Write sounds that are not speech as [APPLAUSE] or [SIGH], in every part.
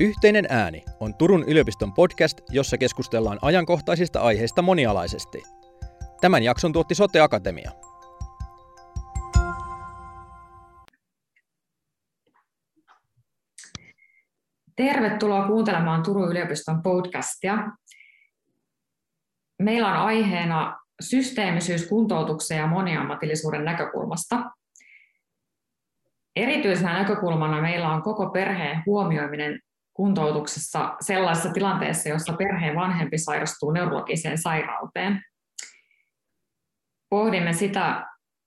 Yhteinen ääni on Turun yliopiston podcast, jossa keskustellaan ajankohtaisista aiheista monialaisesti. Tämän jakson tuotti Sote Akatemia. Tervetuloa kuuntelemaan Turun yliopiston podcastia. Meillä on aiheena systeemisyys kuntoutuksen ja moniammatillisuuden näkökulmasta. Erityisenä näkökulmana meillä on koko perheen huomioiminen kuntoutuksessa sellaisessa tilanteessa, jossa perheen vanhempi sairastuu neurologiseen sairauteen. Pohdimme sitä,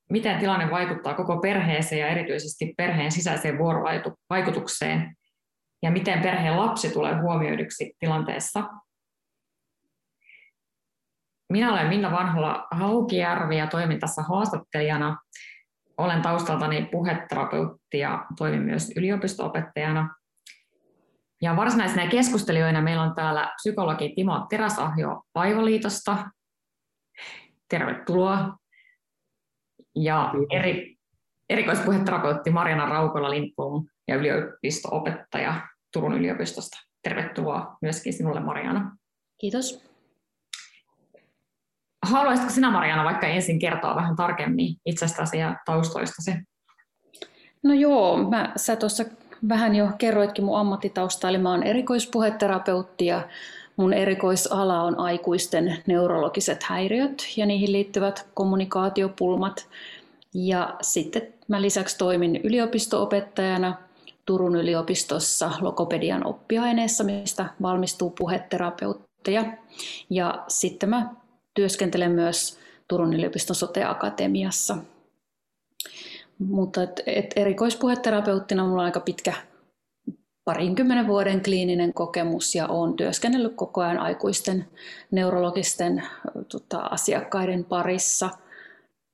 miten tilanne vaikuttaa koko perheeseen ja erityisesti perheen sisäiseen vuorovaikutukseen ja miten perheen lapsi tulee huomioiduksi tilanteessa. Minä olen Minna Vanhola Haukijärvi ja toimin tässä haastattelijana. Olen taustaltani puheterapeutti ja toimin myös yliopisto-opettajana. Ja varsinaisena keskustelijoina meillä on täällä psykologi Timo Teräsahjo Paivoliitosta. Tervetuloa. Ja eri, erikoispuheterapeutti Marjana Raukola Lindblom ja yliopisto-opettaja Turun yliopistosta. Tervetuloa myöskin sinulle Marjana. Kiitos. Haluaisitko sinä Marjana vaikka ensin kertoa vähän tarkemmin itsestäsi ja taustoistasi? No joo, mä, sä tuossa vähän jo kerroitkin mun ammattitausta, eli mä oon erikoispuheterapeutti ja mun erikoisala on aikuisten neurologiset häiriöt ja niihin liittyvät kommunikaatiopulmat. Ja sitten mä lisäksi toimin yliopisto-opettajana Turun yliopistossa logopedian oppiaineessa, mistä valmistuu puheterapeutteja. Ja sitten mä työskentelen myös Turun yliopiston sote-akatemiassa mutta et, et erikoispuheterapeuttina mulla on aika pitkä parinkymmenen vuoden kliininen kokemus ja olen työskennellyt koko ajan aikuisten neurologisten tota, asiakkaiden parissa.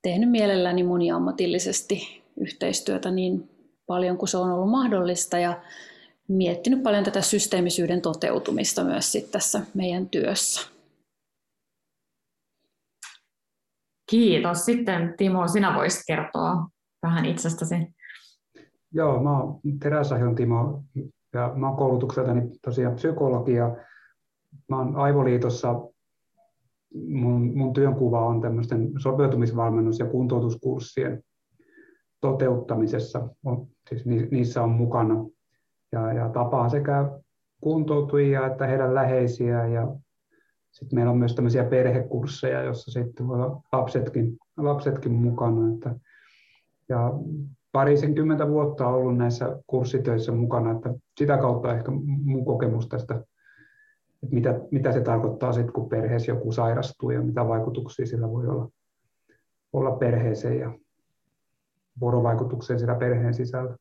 Tehnyt mielelläni moniammatillisesti yhteistyötä niin paljon kuin se on ollut mahdollista ja miettinyt paljon tätä systeemisyyden toteutumista myös sit tässä meidän työssä. Kiitos. Sitten Timo, sinä voisit kertoa vähän itsestäsi? Joo, mä oon Teräsahjon Timo ja mä oon koulutukseltani tosiaan psykologia. Mä oon Aivoliitossa, mun, mun työnkuva on tämmöisten sopeutumisvalmennus- ja kuntoutuskurssien toteuttamisessa. On, siis niissä on mukana ja, ja tapaa sekä kuntoutujia että heidän läheisiä ja sitten meillä on myös tämmöisiä perhekursseja, joissa sitten voi olla lapsetkin, lapsetkin mukana. Että ja parisenkymmentä vuotta ollut näissä kurssitöissä mukana, että sitä kautta ehkä mun kokemus tästä, että mitä, mitä se tarkoittaa sitten, kun perheessä joku sairastuu ja mitä vaikutuksia sillä voi olla, olla perheeseen ja vuorovaikutukseen sitä perheen sisällä.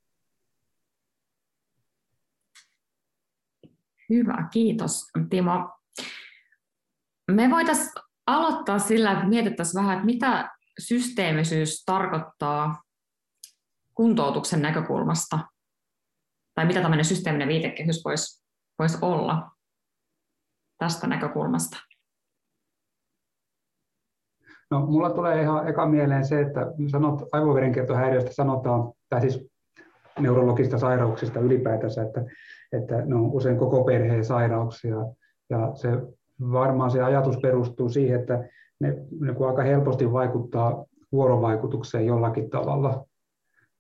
Hyvä, kiitos Timo. Me voitaisiin aloittaa sillä, että mietittäisiin vähän, että mitä systeemisyys tarkoittaa kuntoutuksen näkökulmasta? Tai mitä tämmöinen systeeminen viitekehys voisi, voisi olla tästä näkökulmasta? No, mulla tulee ihan eka mieleen se, että sanot, aivoverenkiertohäiriöstä sanotaan, tai siis neurologista sairauksista ylipäätänsä, että, että ne on usein koko perheen sairauksia. Ja se, varmaan se ajatus perustuu siihen, että ne, ne aika helposti vaikuttaa vuorovaikutukseen jollakin tavalla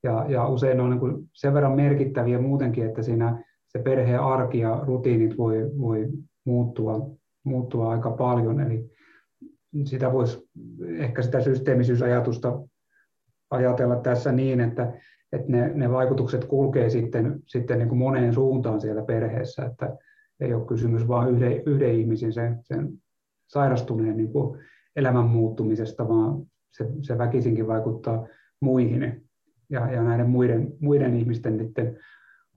ja, ja usein on niin kuin sen verran merkittäviä muutenkin, että siinä se perheen arki ja rutiinit voi, voi muuttua, muuttua aika paljon. Eli sitä voisi ehkä sitä systeemisyysajatusta ajatella tässä niin, että, että ne, ne vaikutukset kulkee sitten, sitten niin kuin moneen suuntaan siellä perheessä, että ei ole kysymys vain yhden, yhden ihmisen sen, sen sairastuneen niin kuin elämän muuttumisesta, vaan se, se väkisinkin vaikuttaa muihin ja, ja näiden muiden, muiden ihmisten niiden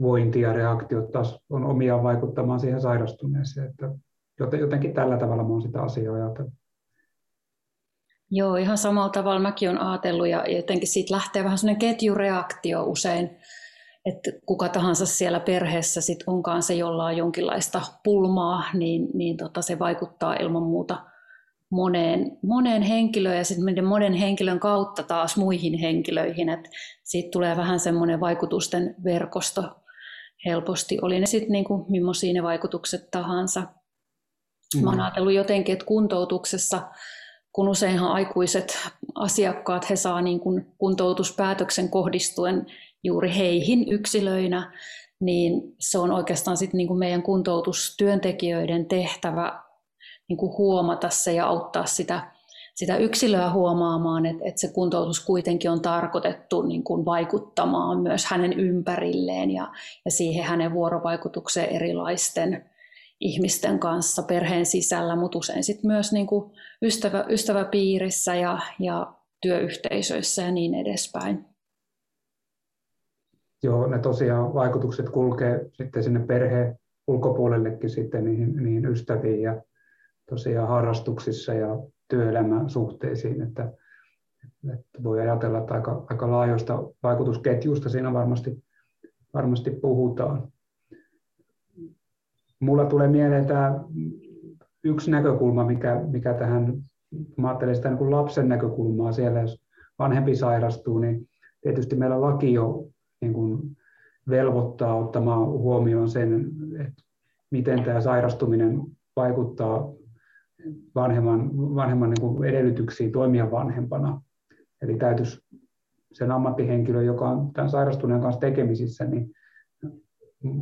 vointi ja reaktiot taas on omia vaikuttamaan siihen sairastuneeseen. Että jotenkin tällä tavalla olen sitä asiaa ajatellut. Joo, ihan samalla tavalla mäkin olen ajatellut ja jotenkin siitä lähtee vähän sellainen ketjureaktio usein, että kuka tahansa siellä perheessä sit onkaan se, jolla on jonkinlaista pulmaa, niin, niin tota, se vaikuttaa ilman muuta – moneen, moneen henkilöön ja sitten monen henkilön kautta taas muihin henkilöihin. Et siitä tulee vähän semmoinen vaikutusten verkosto helposti. Oli ne sitten niin kuin, millaisia ne vaikutukset tahansa. Mm. Mä oon ajatellut jotenkin, että kuntoutuksessa, kun useinhan aikuiset asiakkaat, he saa niin kuin kuntoutuspäätöksen kohdistuen juuri heihin yksilöinä, niin se on oikeastaan sitten niin meidän kuntoutustyöntekijöiden tehtävä niin kuin huomata se ja auttaa sitä, sitä yksilöä huomaamaan, että, että se kuntoutus kuitenkin on tarkoitettu niin kuin vaikuttamaan myös hänen ympärilleen ja, ja siihen hänen vuorovaikutukseen erilaisten ihmisten kanssa perheen sisällä, mutta usein sitten myös niin kuin ystävä, ystäväpiirissä ja, ja työyhteisöissä ja niin edespäin. Joo, ne tosiaan vaikutukset kulkee sitten sinne perheen ulkopuolellekin sitten niihin, niihin ystäviin ja tosiaan harrastuksissa ja työelämän suhteisiin, että, että voi ajatella, että aika, aika laajoista vaikutusketjusta siinä varmasti, varmasti puhutaan. Mulla tulee mieleen tämä yksi näkökulma, mikä, mikä tähän, mä ajattelen sitä niin kuin lapsen näkökulmaa siellä, jos vanhempi sairastuu, niin tietysti meillä laki jo niin kuin velvoittaa ottamaan huomioon sen, että miten tämä sairastuminen vaikuttaa vanhemman, vanhemman niin kuin edellytyksiin toimia vanhempana. Eli täytyisi sen ammattihenkilö, joka on tämän sairastuneen kanssa tekemisissä, niin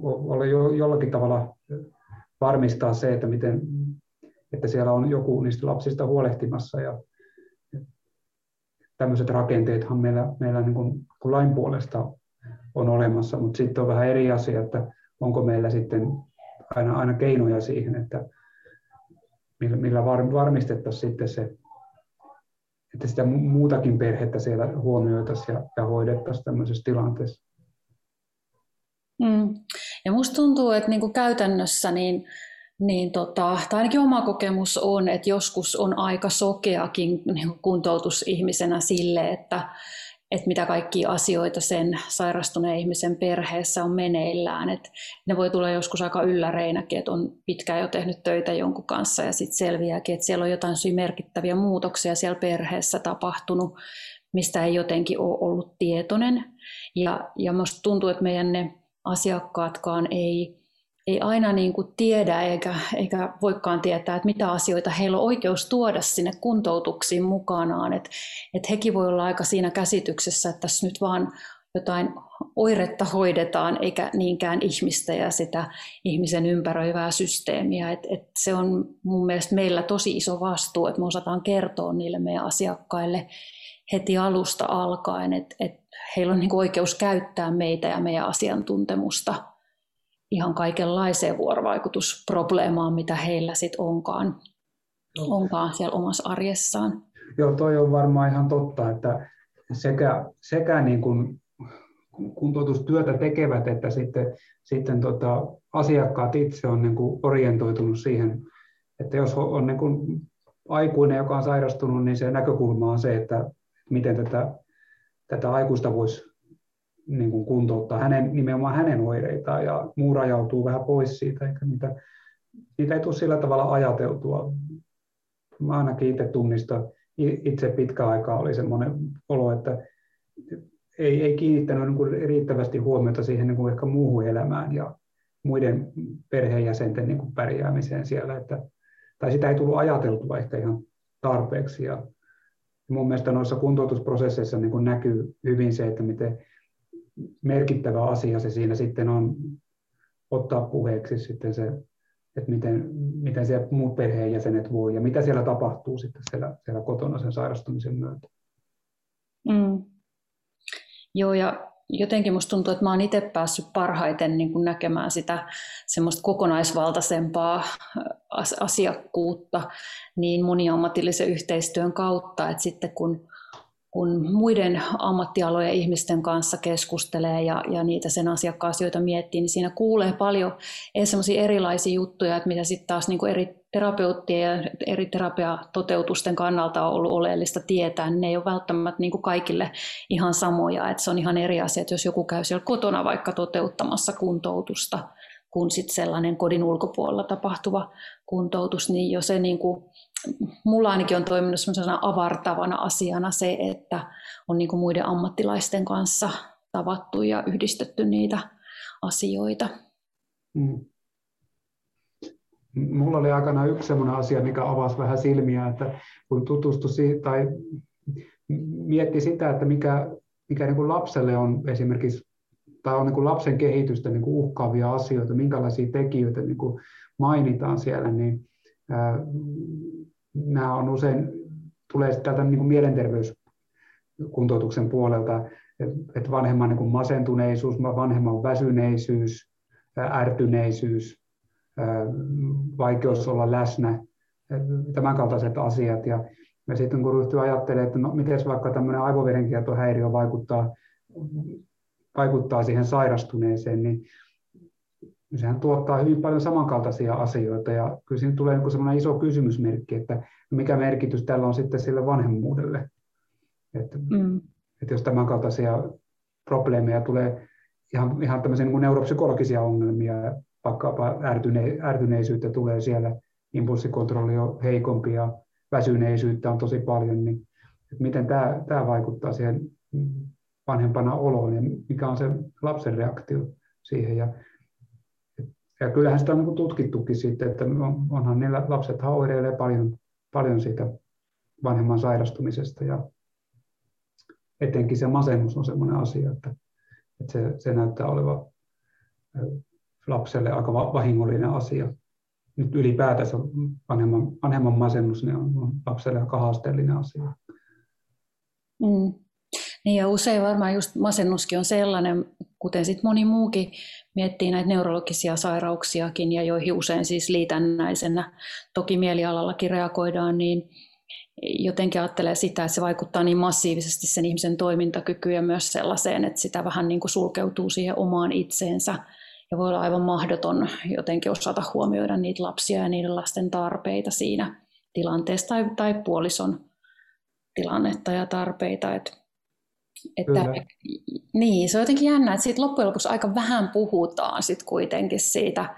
olla jo, jollakin tavalla varmistaa se, että, miten, että siellä on joku niistä lapsista huolehtimassa. Ja tämmöiset rakenteethan meillä, meillä niin kuin, kuin lain puolesta on olemassa, mutta sitten on vähän eri asia, että onko meillä sitten aina, aina keinoja siihen, että millä, varmistettaisiin sitten se, että sitä muutakin perhettä siellä huomioitaisiin ja, ja hoidettaisiin tämmöisessä tilanteessa. Mm. Ja musta tuntuu, että niinku käytännössä niin, niin tota, tai ainakin oma kokemus on, että joskus on aika sokeakin niin kuntoutusihmisenä sille, että, että mitä kaikkia asioita sen sairastuneen ihmisen perheessä on meneillään. Et ne voi tulla joskus aika ylläreinäkin, että on pitkään jo tehnyt töitä jonkun kanssa ja sitten selviääkin, että siellä on jotain merkittäviä muutoksia siellä perheessä tapahtunut, mistä ei jotenkin ole ollut tietoinen. Ja, ja musta tuntuu, että meidän ne asiakkaatkaan ei, ei aina niin kuin tiedä eikä, eikä voikaan tietää, että mitä asioita heillä on oikeus tuoda sinne kuntoutuksiin mukanaan. Että et hekin voi olla aika siinä käsityksessä, että tässä nyt vaan jotain oiretta hoidetaan, eikä niinkään ihmistä ja sitä ihmisen ympäröivää systeemiä. Et, et se on mun mielestä meillä tosi iso vastuu, että me osataan kertoa niille meidän asiakkaille heti alusta alkaen, että et heillä on niinku oikeus käyttää meitä ja meidän asiantuntemusta – ihan kaikenlaiseen vuorovaikutusprobleemaan, mitä heillä sitten onkaan, onkaan siellä omassa arjessaan. Joo, toi on varmaan ihan totta, että sekä, sekä niin kuin kuntoutustyötä tekevät, että sitten, sitten tota, asiakkaat itse on niin kuin orientoitunut siihen, että jos on niin kuin aikuinen, joka on sairastunut, niin se näkökulma on se, että miten tätä, tätä aikuista voisi niin kuin kuntouttaa hänen, nimenomaan hänen oireitaan ja muu rajautuu vähän pois siitä, eikä niitä, niitä ei tule sillä tavalla ajateltua. Mä ainakin itse tunnistan, itse pitkä aikaa oli semmoinen olo, että ei, ei kiinnittänyt niin kuin riittävästi huomiota siihen niin kuin ehkä muuhun elämään ja muiden perheenjäsenten niin kuin pärjäämiseen siellä, että, tai sitä ei tullut ajateltua ehkä ihan tarpeeksi. Ja mun mielestä noissa kuntoutusprosesseissa niin kuin näkyy hyvin se, että miten merkittävä asia se siinä sitten on ottaa puheeksi sitten se, että miten, miten siellä muut perheenjäsenet voi ja mitä siellä tapahtuu sitten siellä, siellä kotona sen sairastumisen myötä. Mm. Joo, ja jotenkin musta tuntuu, että mä oon itse päässyt parhaiten niin kuin näkemään sitä semmoista kokonaisvaltaisempaa asiakkuutta niin moniammatillisen yhteistyön kautta, että sitten kun kun muiden ammattialojen ihmisten kanssa keskustelee ja, ja niitä sen asiakkaan asioita miettii, niin siinä kuulee paljon semmoisia erilaisia juttuja, että mitä sitten taas niin eri terapeuttien ja eri terapiatoteutusten kannalta on ollut oleellista tietää, niin ne ei ole välttämättä niin kuin kaikille ihan samoja. Että se on ihan eri asia, että jos joku käy siellä kotona vaikka toteuttamassa kuntoutusta, kun sitten sellainen kodin ulkopuolella tapahtuva kuntoutus, niin jo se niin kuin mulla ainakin on toiminut sellaisena avartavana asiana se, että on niin muiden ammattilaisten kanssa tavattu ja yhdistetty niitä asioita. Mm. Mulla oli aikana yksi sellainen asia, mikä avasi vähän silmiä, että kun tutustui tai mietti sitä, että mikä, mikä niin kuin lapselle on esimerkiksi, tai on niin kuin lapsen kehitystä niin kuin uhkaavia asioita, minkälaisia tekijöitä niin kuin mainitaan siellä, niin nämä on usein, tulee täältä niin kuin mielenterveyskuntoutuksen puolelta, että vanhemman niin kuin masentuneisuus, vanhemman väsyneisyys, ärtyneisyys, vaikeus olla läsnä, tämän kaltaiset asiat. Ja ja sitten kun ryhtyy ajattelemaan, että no, miten vaikka tämmöinen aivoverenkiertohäiriö vaikuttaa, vaikuttaa siihen sairastuneeseen, niin sehän tuottaa hyvin paljon samankaltaisia asioita. Ja kyllä siinä tulee niin semmoinen iso kysymysmerkki, että mikä merkitys tällä on sitten sille vanhemmuudelle. Että, mm. että jos tämänkaltaisia probleemeja tulee ihan, ihan tämmöisiä niin neuropsykologisia ongelmia, vaikkapa ärtyne, ärtyneisyyttä tulee siellä, impulssikontrolli on heikompi ja väsyneisyyttä on tosi paljon, niin että miten tämä, tämä vaikuttaa siihen vanhempana oloon ja mikä on se lapsen reaktio siihen. Ja, ja kyllähän sitä on niin tutkittukin sitten, että onhan ne lapset oireilee paljon, paljon siitä vanhemman sairastumisesta ja etenkin se masennus on sellainen asia, että, että se, se näyttää olevan lapselle aika vahingollinen asia nyt ylipäätänsä vanhemman, vanhemman masennus niin on lapselle aika haasteellinen asia. Mm. Niin ja usein varmaan just masennuskin on sellainen, kuten sit moni muukin miettii näitä neurologisia sairauksiakin, ja joihin usein siis liitännäisenä, toki mielialallakin reagoidaan, niin jotenkin ajattelee sitä, että se vaikuttaa niin massiivisesti sen ihmisen toimintakykyyn ja myös sellaiseen, että sitä vähän niin kuin sulkeutuu siihen omaan itseensä ja voi olla aivan mahdoton jotenkin osata huomioida niitä lapsia ja niiden lasten tarpeita siinä tilanteessa tai, tai puolison tilannetta ja tarpeita. Et, että, niin, se on jotenkin jännä, että siitä loppujen lopuksi aika vähän puhutaan sit kuitenkin siitä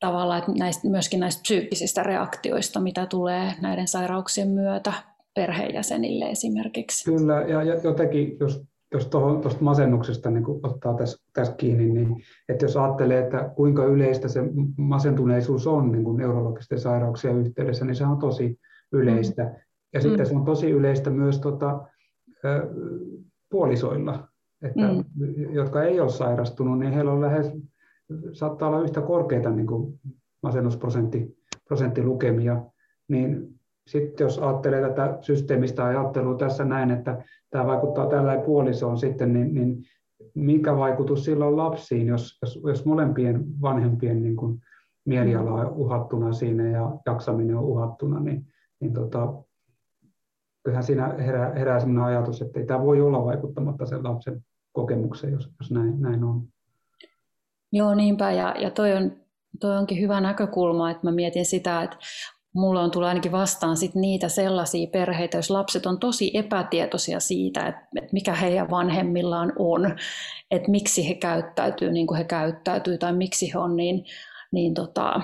tavalla, että näistä, myöskin näistä psyykkisistä reaktioista, mitä tulee näiden sairauksien myötä perheenjäsenille esimerkiksi. Kyllä, ja jotenkin jos jos tuosta masennuksesta niin ottaa tässä, tässä kiinni, niin että jos ajattelee, että kuinka yleistä se masentuneisuus on niin kuin neurologisten sairauksien yhteydessä, niin se on tosi yleistä. Mm. Ja sitten mm. se on tosi yleistä myös tota, puolisoilla, että, mm. jotka ei ole sairastunut, niin heillä on lähes, saattaa olla yhtä korkeita niin kuin masennusprosenttilukemia, niin sitten jos ajattelee tätä systeemistä ajattelua tässä näin, että tämä vaikuttaa tällä puolisoon sitten, niin, niin mikä vaikutus sillä on lapsiin, jos, jos, jos molempien vanhempien niin kuin mieliala on uhattuna siinä ja jaksaminen on uhattuna, niin, niin tota, kyllähän siinä herää, herää sellainen ajatus, että ei tämä voi olla vaikuttamatta sen lapsen kokemukseen, jos, jos näin, näin on. Joo, niinpä. Ja, ja toi, on, toi onkin hyvä näkökulma, että mä mietin sitä, että mulla on tullut ainakin vastaan sit niitä sellaisia perheitä, jos lapset on tosi epätietoisia siitä, että, että mikä heidän vanhemmillaan on, että miksi he käyttäytyy niin kuin he käyttäytyy tai miksi he on niin, niin tota,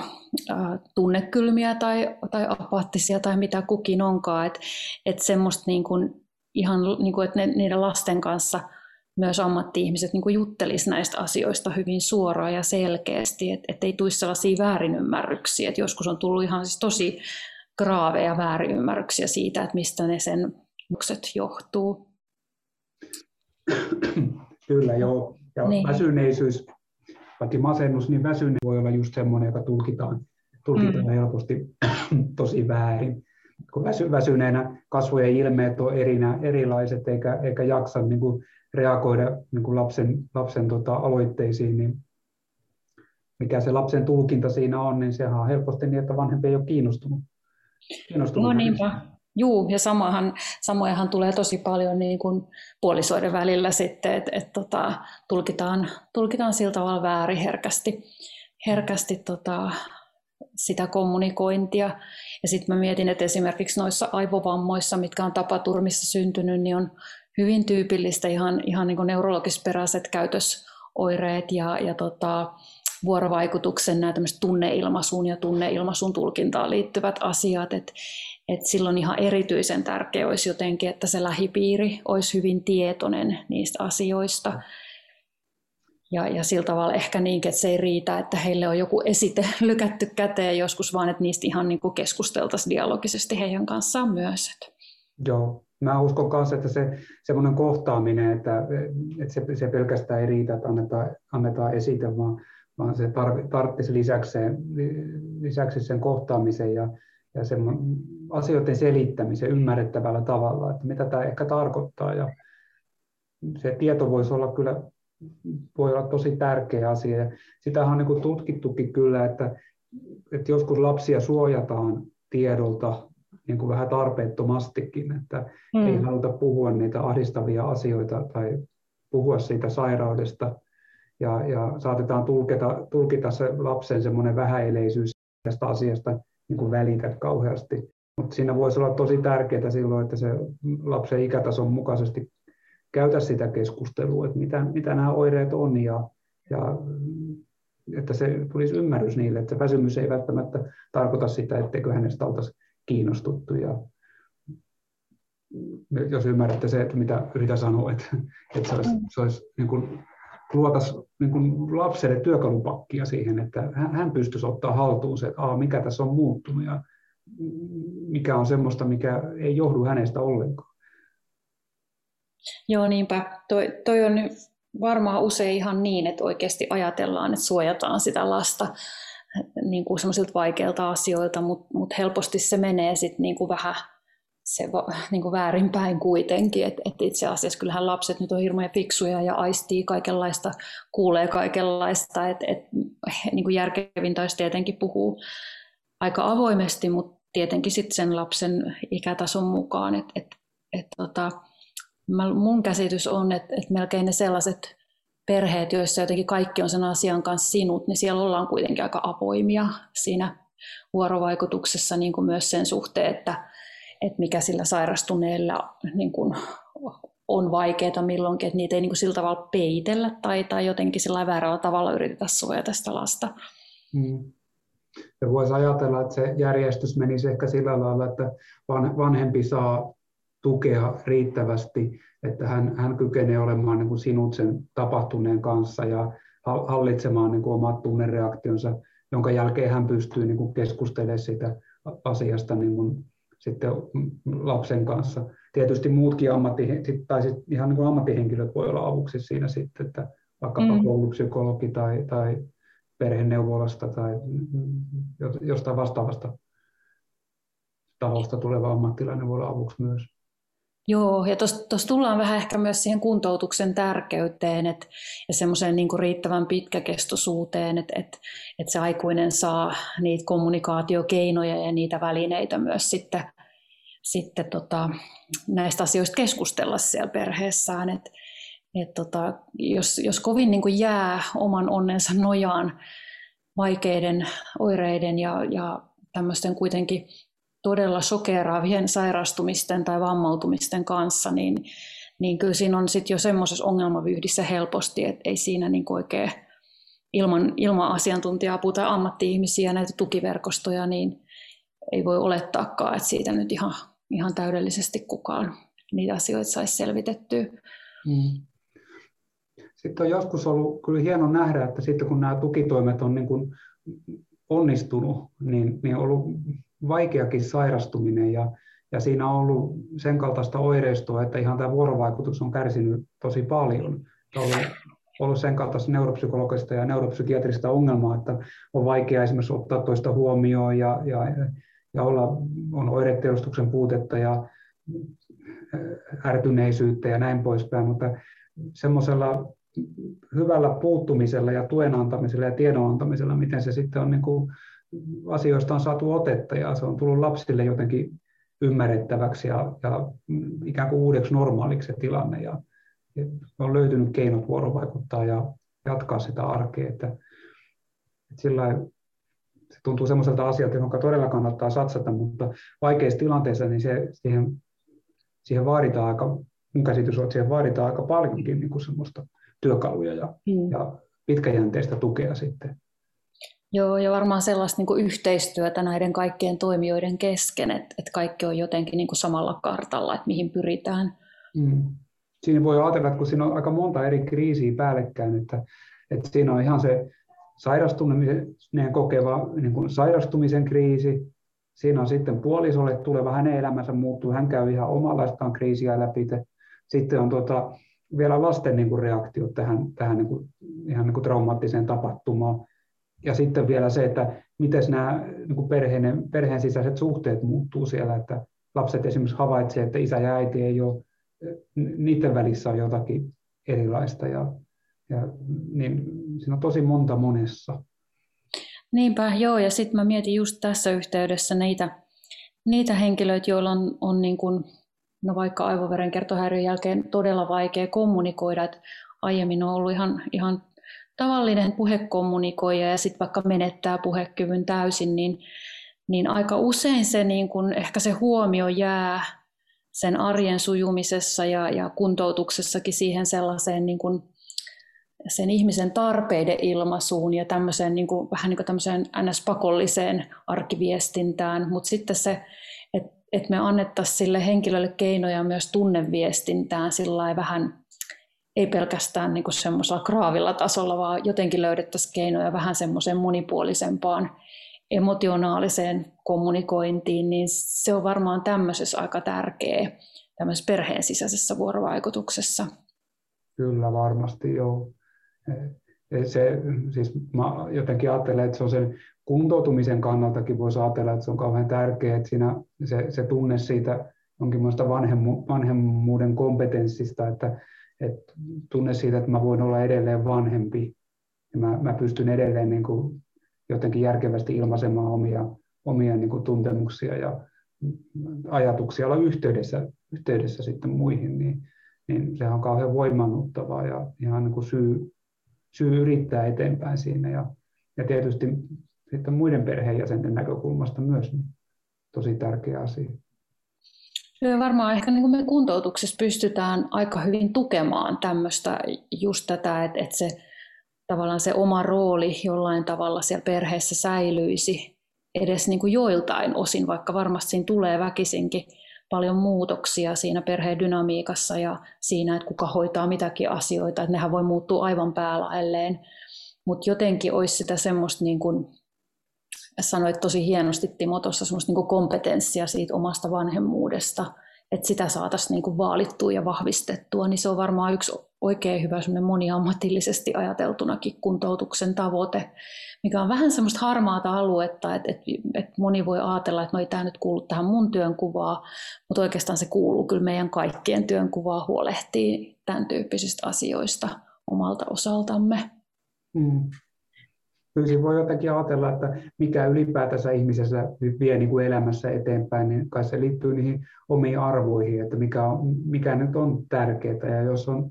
tunnekylmiä tai, tai apaattisia tai mitä kukin onkaan. Että et semmoista niin kuin, ihan, niin kuin, että ne, niiden lasten kanssa – myös ammatti-ihmiset niin juttelisi näistä asioista hyvin suoraan ja selkeästi, että et ei tulisi sellaisia väärinymmärryksiä. Et joskus on tullut ihan siis tosi graaveja väärinymmärryksiä siitä, että mistä ne sen johtuu. Kyllä joo. Ja niin. väsyneisyys, vaikka masennus, niin väsyne voi olla just semmoinen, joka tulkitaan, tulkitaan mm. helposti [CLEARS THROAT] tosi väärin. Kun väsy, väsyneenä kasvojen ilmeet on erinä, erilaiset eikä, eikä jaksa niin kuin reagoida niin kuin lapsen, lapsen tota, aloitteisiin, niin mikä se lapsen tulkinta siinä on, niin sehän on helposti niin, että vanhempi ei ole kiinnostunut. kiinnostunut no niinpä. Juu, ja samahan, samojahan tulee tosi paljon niin kuin puolisoiden välillä sitten, että et, tota, tulkitaan, tulkitaan sillä tavalla väärin herkästi, herkästi tota, sitä kommunikointia. Ja sitten mä mietin, että esimerkiksi noissa aivovammoissa, mitkä on tapaturmissa syntynyt, niin on hyvin tyypillistä ihan, ihan niin neurologisperäiset käytösoireet ja, ja tota, vuorovaikutuksen nämä tunneilmaisuun ja tunneilmaisun tulkintaan liittyvät asiat. Et, et silloin ihan erityisen tärkeää olisi jotenkin, että se lähipiiri olisi hyvin tietoinen niistä asioista. ja, ja sillä tavalla ehkä niin, että se ei riitä, että heille on joku esite [LAUGHS] lykätty käteen joskus, vaan että niistä ihan niin keskusteltaisiin dialogisesti heidän kanssaan myös. Joo, mä uskon myös, että se semmoinen kohtaaminen, että, että se, se pelkästään ei riitä, että annetaan, annetaan esite, vaan, vaan se tarvitsisi lisäksi, lisäksi sen kohtaamisen ja, ja sen asioiden selittämisen ymmärrettävällä tavalla, että mitä tämä ehkä tarkoittaa. Ja se tieto voisi olla kyllä voi olla tosi tärkeä asia. Ja sitähän on niin tutkittukin kyllä, että, että joskus lapsia suojataan tiedolta niin kuin vähän tarpeettomastikin, että mm. ei haluta puhua niitä ahdistavia asioita tai puhua siitä sairaudesta. Ja, ja saatetaan tulkita, tulkita se lapsen semmoinen vähäileisyys tästä asiasta niin kuin välitä kauheasti. Mutta siinä voisi olla tosi tärkeää silloin, että se lapsen ikätason mukaisesti käytä sitä keskustelua, että mitä, mitä nämä oireet on ja, ja että se tulisi ymmärrys niille, että se väsymys ei välttämättä tarkoita sitä, etteikö hänestä oltaisi kiinnostuttu. Ja jos ymmärrätte se, että mitä yritän sanoa, että, että se olisi, se olisi niin kuin, luotaisi niin lapselle työkalupakkia siihen, että hän pystyisi ottaa haltuun se, että mikä tässä on muuttunut ja mikä on semmoista, mikä ei johdu hänestä ollenkaan. Joo, niinpä. Toi, toi on varmaan usein ihan niin, että oikeasti ajatellaan, että suojataan sitä lasta niin kuin semmoisilta vaikeilta asioilta, mutta mut helposti se menee sitten niin kuin vähän se [LAUGHS] niin kuin väärinpäin kuitenkin, että et itse asiassa kyllähän lapset nyt on hirveän fiksuja ja aistii kaikenlaista, kuulee kaikenlaista, että et, niin kuin järkevintä olisi tietenkin puhuu aika avoimesti, mutta tietenkin sitten sen lapsen ikätason mukaan, että et, et, tota, mun käsitys on, että, että melkein ne sellaiset perheet, joissa jotenkin kaikki on sen asian kanssa sinut, niin siellä ollaan kuitenkin aika avoimia siinä vuorovaikutuksessa niin kuin myös sen suhteen, että, että mikä sillä sairastuneella niin kuin on vaikeaa milloinkin, että niitä ei niin kuin sillä tavalla peitellä tai, tai jotenkin sillä väärällä tavalla yritetä suojata sitä lasta. Hmm. Ja voisi ajatella, että se järjestys menisi ehkä sillä lailla, että vanhempi saa tukea riittävästi, että hän, hän kykenee olemaan niin kuin sinut sen tapahtuneen kanssa ja hallitsemaan niin kuin omat tunnereaktionsa, jonka jälkeen hän pystyy niin kuin keskustelemaan siitä asiasta niin kuin sitten lapsen kanssa. Tietysti muutkin ammatti, tai sit ihan niin kuin ammattihenkilöt voi olla avuksi siinä sitten, että vaikkapa mm. koulupsykologi tai, tai perheneuvolasta tai jostain vastaavasta tahosta tuleva ammattilainen voi olla avuksi myös. Joo, ja tuossa tullaan vähän ehkä myös siihen kuntoutuksen tärkeyteen et, ja semmoiseen niinku riittävän pitkäkestoisuuteen, että et, et se aikuinen saa niitä kommunikaatiokeinoja ja niitä välineitä myös sitten, sitten tota, näistä asioista keskustella siellä perheessään. Et, et tota, jos, jos kovin niinku jää oman onnensa nojaan vaikeiden oireiden ja, ja tämmöisten kuitenkin todella sokeraavien sairastumisten tai vammautumisten kanssa, niin, niin kyllä siinä on sitten jo semmoisessa ongelmavyyhdissä helposti, että ei siinä niin oikein ilman, ilman asiantuntija-apua tai ammatti-ihmisiä näitä tukiverkostoja, niin ei voi olettaakaan, että siitä nyt ihan, ihan täydellisesti kukaan niitä asioita saisi selvitettyä. Mm. Sitten on joskus ollut kyllä hieno nähdä, että sitten kun nämä tukitoimet on niin kuin onnistunut, niin, niin on ollut vaikeakin sairastuminen ja, ja siinä on ollut sen kaltaista oireistoa, että ihan tämä vuorovaikutus on kärsinyt tosi paljon. On ollut, ollut sen kaltaista neuropsykologista ja neuropsykiatrista ongelmaa, että on vaikea esimerkiksi ottaa toista huomioon ja, ja, ja olla, on oireteostuksen puutetta ja ärtyneisyyttä ja näin poispäin, mutta semmoisella hyvällä puuttumisella ja tuen antamisella ja tiedon antamisella, miten se sitten on niin kuin asioista on saatu otetta ja se on tullut lapsille jotenkin ymmärrettäväksi ja, ja ikään kuin uudeksi normaaliksi se tilanne. Ja, ja on löytynyt keinot vuorovaikuttaa ja jatkaa sitä arkea. Että, että sillä se tuntuu semmoiselta asialta, jonka todella kannattaa satsata, mutta vaikeissa tilanteissa niin se, siihen, siihen vaaditaan aika, mun käsitys on, että siihen vaaditaan aika paljonkin niin kuin semmoista työkaluja ja, mm. ja pitkäjänteistä tukea sitten. Joo, ja varmaan sellaista niin yhteistyötä näiden kaikkien toimijoiden kesken, että, että kaikki on jotenkin niin samalla kartalla, että mihin pyritään. Mm. Siinä voi ajatella, että kun siinä on aika monta eri kriisiä päällekkäin, että, että siinä on ihan se sairastuminen kokeva niin kuin sairastumisen kriisi, siinä on sitten puolisolle tuleva hänen elämänsä muuttuu, hän käy ihan omanlaistaan kriisiä läpi. Sitten on tuota, vielä lasten niin kuin reaktio tähän, tähän niin kuin, ihan niin kuin traumaattiseen tapahtumaan. Ja sitten vielä se, että miten nämä niin perheen, perheen sisäiset suhteet muuttuu siellä, että lapset esimerkiksi havaitsevat, että isä ja äiti ei ole, niiden välissä on jotakin erilaista. Ja, ja, niin siinä on tosi monta monessa. Niinpä, joo, ja sitten mä mietin just tässä yhteydessä niitä, niitä henkilöitä, joilla on, on niin kuin, no vaikka aivoverenkiertohäiriön jälkeen todella vaikea kommunikoida, että aiemmin on ollut ihan, ihan tavallinen puhekommunikoija ja sitten vaikka menettää puhekyvyn täysin, niin, niin aika usein se niin kun, ehkä se huomio jää sen arjen sujumisessa ja, ja kuntoutuksessakin siihen sellaiseen niin kun, sen ihmisen tarpeiden ilmaisuun ja tämmöiseen, niin kuin, vähän niin kuin ns-pakolliseen arkiviestintään, mutta sitten se, että et me annettaisiin sille henkilölle keinoja myös tunneviestintään sillä vähän ei pelkästään niin semmoisella kraavilla tasolla, vaan jotenkin löydettäisiin keinoja vähän semmoiseen monipuolisempaan emotionaaliseen kommunikointiin, niin se on varmaan tämmöisessä aika tärkeä tämmöisessä perheen sisäisessä vuorovaikutuksessa. Kyllä varmasti joo. Se, siis mä jotenkin ajattelen, että se on sen kuntoutumisen kannaltakin voisi ajatella, että se on kauhean tärkeää, että siinä se, se tunne siitä jonkinlaista vanhemmu, vanhemmuuden kompetenssista, että, että tunne siitä, että mä voin olla edelleen vanhempi ja mä, mä pystyn edelleen niin kuin jotenkin järkevästi ilmaisemaan omia, omia niin kuin tuntemuksia ja ajatuksia, olla yhteydessä, yhteydessä sitten muihin, niin, niin sehän on kauhean voimannuttavaa ja ihan niin kuin syy, syy yrittää eteenpäin siinä. Ja, ja tietysti sitten muiden perheenjäsenten näkökulmasta myös niin tosi tärkeä asia. Kyllä varmaan ehkä niin kuin me kuntoutuksessa pystytään aika hyvin tukemaan tämmöistä just tätä, että, että se tavallaan se oma rooli jollain tavalla siellä perheessä säilyisi edes niin kuin joiltain osin, vaikka varmasti siinä tulee väkisinkin paljon muutoksia siinä perheen dynamiikassa ja siinä, että kuka hoitaa mitäkin asioita, että nehän voi muuttua aivan päälaelleen, mutta jotenkin olisi sitä semmoista niin kuin sanoit tosi hienosti Timo tuossa semmoista niin kompetenssia siitä omasta vanhemmuudesta, että sitä saataisiin niin vaalittua ja vahvistettua, niin se on varmaan yksi oikein hyvä moniammatillisesti ajateltunakin kuntoutuksen tavoite, mikä on vähän semmoista harmaata aluetta, että, että, että moni voi ajatella, että no ei tämä nyt kuulu tähän mun työnkuvaa, mutta oikeastaan se kuuluu kyllä meidän kaikkien työnkuvaa huolehtii tämän tyyppisistä asioista omalta osaltamme. Mm kyllä voi jotenkin ajatella, että mikä ylipäätänsä ihmisessä vie niin kuin elämässä eteenpäin, niin kai se liittyy niihin omiin arvoihin, että mikä, on, mikä nyt on tärkeää. Ja jos on,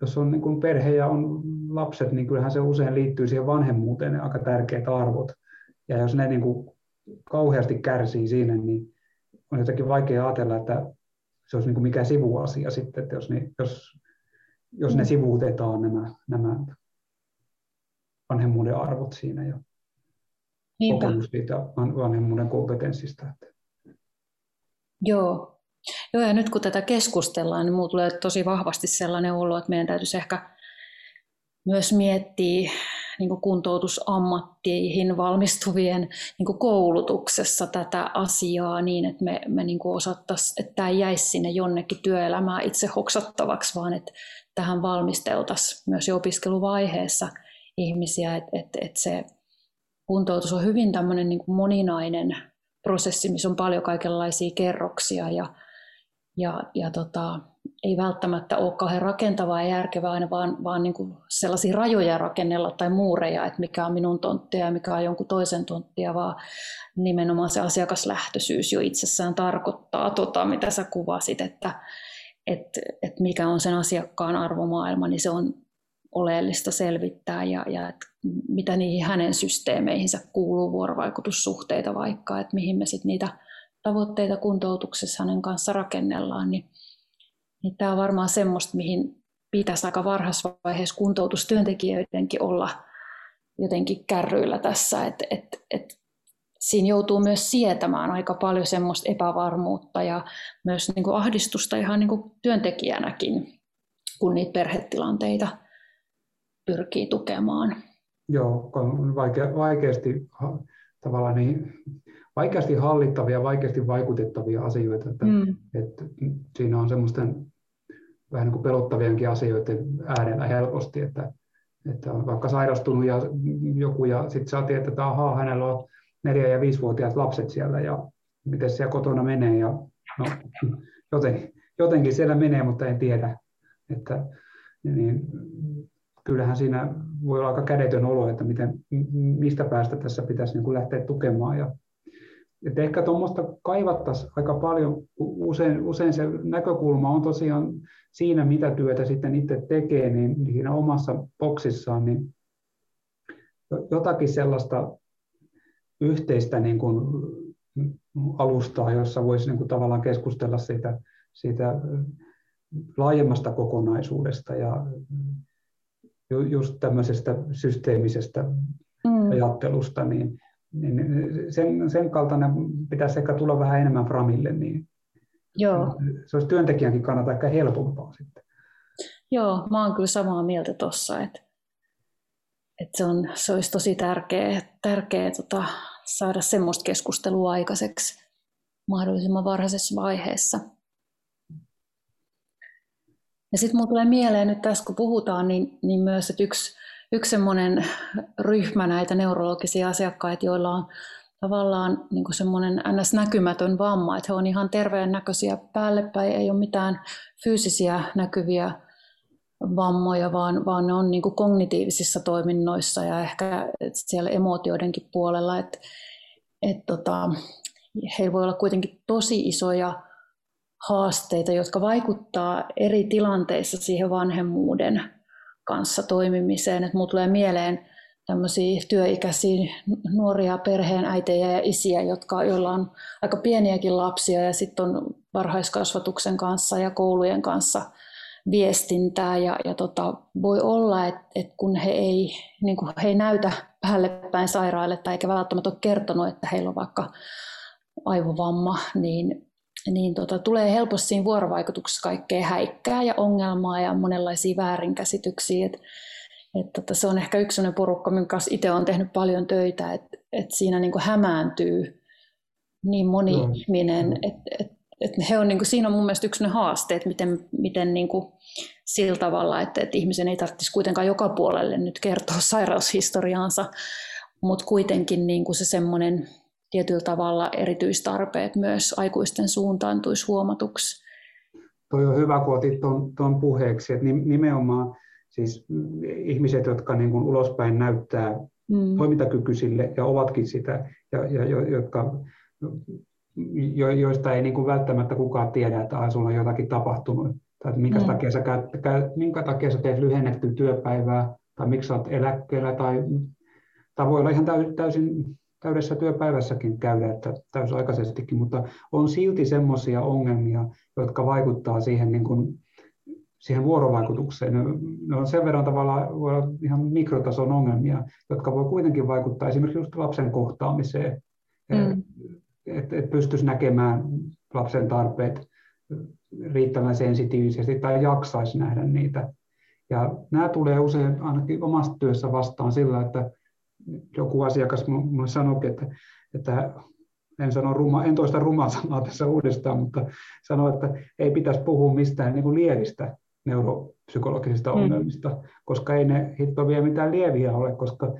jos on niin kuin perhe ja on lapset, niin kyllähän se usein liittyy siihen vanhemmuuteen aika tärkeät arvot. Ja jos ne niin kuin kauheasti kärsii siinä, niin on jotenkin vaikea ajatella, että se olisi niin kuin mikä sivuasia sitten, että jos, ne, jos, jos ne mm. sivuutetaan nämä, nämä vanhemmuuden arvot siinä ja Niinpä. kokemus siitä vanhemmuuden kompetenssista. Joo. Joo, ja nyt kun tätä keskustellaan, niin minulla tulee tosi vahvasti sellainen olo, että meidän täytyisi ehkä myös miettiä niin kuntoutusammattiin valmistuvien niin koulutuksessa tätä asiaa niin, että me, me niin osattaisiin, että tämä ei jäisi sinne jonnekin työelämään itse hoksattavaksi, vaan että tähän valmisteltaisiin myös jo opiskeluvaiheessa – ihmisiä, että et, et se kuntoutus on hyvin tämmöinen niin kuin moninainen prosessi, missä on paljon kaikenlaisia kerroksia ja, ja, ja tota, ei välttämättä ole kauhean rakentavaa ja järkevää aina, vaan, vaan niin kuin sellaisia rajoja rakennella tai muureja, että mikä on minun tonttia ja mikä on jonkun toisen tonttia, vaan nimenomaan se asiakaslähtöisyys jo itsessään tarkoittaa tota, mitä sä kuvasit, että, että, että mikä on sen asiakkaan arvomaailma, niin se on oleellista selvittää ja, ja että mitä niihin hänen systeemeihinsä kuuluu vuorovaikutussuhteita vaikka, että mihin me sitten niitä tavoitteita kuntoutuksessa hänen kanssa rakennellaan, niin, niin tämä on varmaan semmoista, mihin pitäisi aika varhaisvaiheessa kuntoutustyöntekijöidenkin olla jotenkin kärryillä tässä, että, että, että siinä joutuu myös sietämään aika paljon semmoista epävarmuutta ja myös niin kuin ahdistusta ihan niin kuin työntekijänäkin, kun niitä perhetilanteita pyrkii tukemaan. Joo, on vaikea, vaikeasti, tavallaan niin, vaikeasti hallittavia, vaikeasti vaikutettavia asioita. Että, mm. että siinä on semmoisten vähän niin kuin pelottavienkin asioiden äärellä helposti, että, että on vaikka sairastunut ja joku ja sitten saa tietää, että ahaa, hänellä on neljä- ja viisivuotiaat lapset siellä ja miten siellä kotona menee ja no, joten, jotenkin siellä menee, mutta en tiedä. Että, niin, kyllähän siinä voi olla aika kädetön olo, että miten, mistä päästä tässä pitäisi niin kuin lähteä tukemaan. Ja, että ehkä tuommoista kaivattaisiin aika paljon. Usein, usein se näkökulma on tosiaan siinä, mitä työtä sitten itse tekee, niin siinä omassa boksissaan, niin jotakin sellaista yhteistä niin kuin alustaa, jossa voisi niin kuin tavallaan keskustella siitä, siitä laajemmasta kokonaisuudesta ja just tämmöisestä systeemisestä mm. ajattelusta, niin, niin sen, sen kaltainen pitäisi ehkä tulla vähän enemmän framille, niin Joo. se olisi työntekijänkin kannalta ehkä helpompaa sitten. Joo, mä oon kyllä samaa mieltä tuossa, että, että se, on, se olisi tosi tärkeä, tärkeä tota, saada semmoista keskustelua aikaiseksi mahdollisimman varhaisessa vaiheessa. Ja sitten mulle tulee mieleen nyt tässä, kun puhutaan, niin, niin myös, että yksi, yksi semmoinen ryhmä näitä neurologisia asiakkaita, joilla on tavallaan niin semmoinen ns-näkymätön vamma, että he on ihan terveen näköisiä päälle päin, ei ole mitään fyysisiä näkyviä vammoja, vaan, vaan ne on niin kuin kognitiivisissa toiminnoissa ja ehkä siellä emootioidenkin puolella, että et tota, heillä voi olla kuitenkin tosi isoja haasteita, jotka vaikuttaa eri tilanteissa siihen vanhemmuuden kanssa toimimiseen. Et tulee mieleen tämmöisiä työikäisiä nuoria perheen äitejä ja isiä, jotka, joilla on aika pieniäkin lapsia ja sitten on varhaiskasvatuksen kanssa ja koulujen kanssa viestintää ja, ja tota, voi olla, että et kun he ei, niin kuin he ei näytä päälle päin sairaalle tai eikä välttämättä ole kertonut, että heillä on vaikka aivovamma, niin niin tota, tulee helposti siinä vuorovaikutuksessa kaikkea häikkää ja ongelmaa ja monenlaisia väärinkäsityksiä. Et, et tota, se on ehkä yksi sellainen porukka, minkä kanssa itse olen tehnyt paljon töitä, että et siinä niin kuin hämääntyy niin moni no. ihminen, että et, et he on, niin kuin, siinä on mun mielestä yksi haaste, että miten, miten niin kuin, sillä tavalla, että, että ihmisen ei tarvitsisi kuitenkaan joka puolelle nyt kertoa sairaushistoriaansa, mutta kuitenkin niin kuin se semmoinen tietyllä tavalla erityistarpeet myös aikuisten suuntaan tulisi huomatuksi. Toi on hyvä, kun otit tuon, tuon puheeksi, että nimenomaan siis ihmiset, jotka niin kuin ulospäin näyttää mm. toimintakykyisille ja ovatkin sitä, ja, ja jo, jotka, jo, joista ei niin kuin välttämättä kukaan tiedä, että ah, sulla on jotakin tapahtunut, tai että minkä, mm. takia sä käyt, minkä takia sä teet lyhennettyä työpäivää, tai miksi sä oot eläkkeellä, tai, tai voi olla ihan täysin täydessä työpäivässäkin käydä, että täysaikaisestikin, mutta on silti semmoisia ongelmia, jotka vaikuttaa siihen, niin kuin, siihen vuorovaikutukseen. Ne on sen verran tavallaan voi olla ihan mikrotason ongelmia, jotka voi kuitenkin vaikuttaa esimerkiksi just lapsen kohtaamiseen, mm. että et pystyisi näkemään lapsen tarpeet riittävän sensitiivisesti tai jaksaisi nähdä niitä. Ja nämä tulee usein ainakin omassa työssä vastaan sillä, että joku asiakas minulle sanoi, että, että en, sano ruma, en toista rumaa sanaa tässä uudestaan, mutta sanoi, että ei pitäisi puhua mistään niin kuin lievistä neuropsykologisista mm. ongelmista, koska ei ne hitto vielä mitään lieviä ole, koska